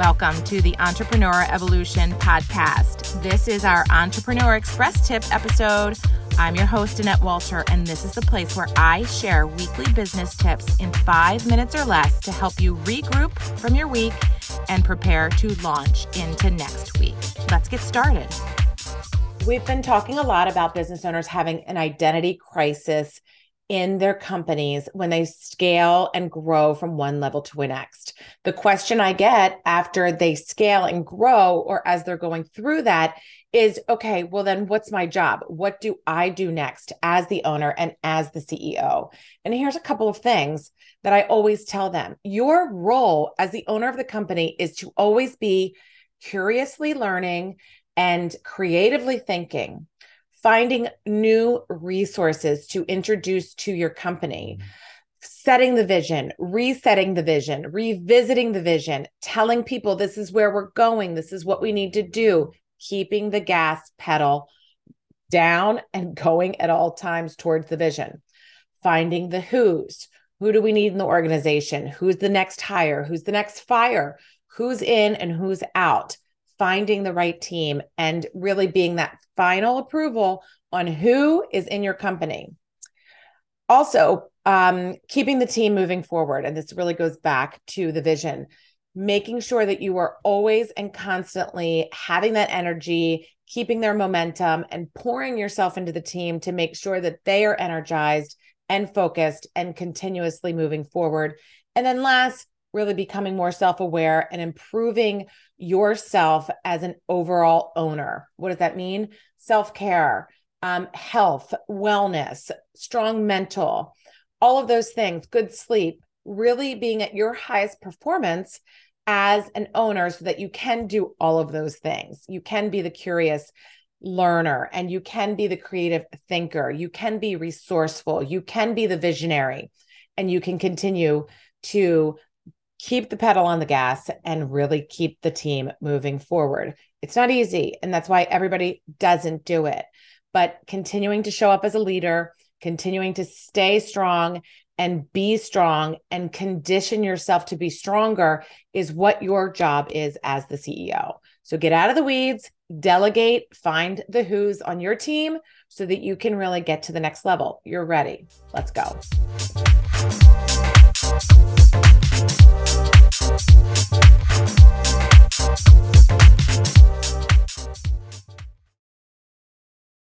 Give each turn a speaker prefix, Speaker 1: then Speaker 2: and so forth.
Speaker 1: Welcome to the Entrepreneur Evolution Podcast. This is our Entrepreneur Express Tip episode. I'm your host, Annette Walter, and this is the place where I share weekly business tips in five minutes or less to help you regroup from your week and prepare to launch into next week. Let's get started. We've been talking a lot about business owners having an identity crisis in their companies when they scale and grow from one level to the next. The question I get after they scale and grow, or as they're going through that, is okay, well, then what's my job? What do I do next as the owner and as the CEO? And here's a couple of things that I always tell them your role as the owner of the company is to always be curiously learning and creatively thinking finding new resources to introduce to your company, mm-hmm. setting the vision, resetting the vision, revisiting the vision, telling people this is where we're going, this is what we need to do, keeping the gas pedal down and going at all times towards the vision, finding the who's. Who do we need in the organization? Who's the next hire? Who's the next fire? Who's in and who's out? Finding the right team and really being that final approval on who is in your company. Also, um, keeping the team moving forward. And this really goes back to the vision, making sure that you are always and constantly having that energy, keeping their momentum, and pouring yourself into the team to make sure that they are energized and focused and continuously moving forward. And then, last, really becoming more self aware and improving yourself as an overall owner. What does that mean? Self care, um, health, wellness, strong mental, all of those things, good sleep, really being at your highest performance as an owner so that you can do all of those things. You can be the curious learner and you can be the creative thinker. You can be resourceful. You can be the visionary and you can continue to keep the pedal on the gas and really keep the team moving forward. It's not easy, and that's why everybody doesn't do it. But continuing to show up as a leader, continuing to stay strong and be strong and condition yourself to be stronger is what your job is as the CEO. So get out of the weeds, delegate, find the who's on your team so that you can really get to the next level. You're ready. Let's go.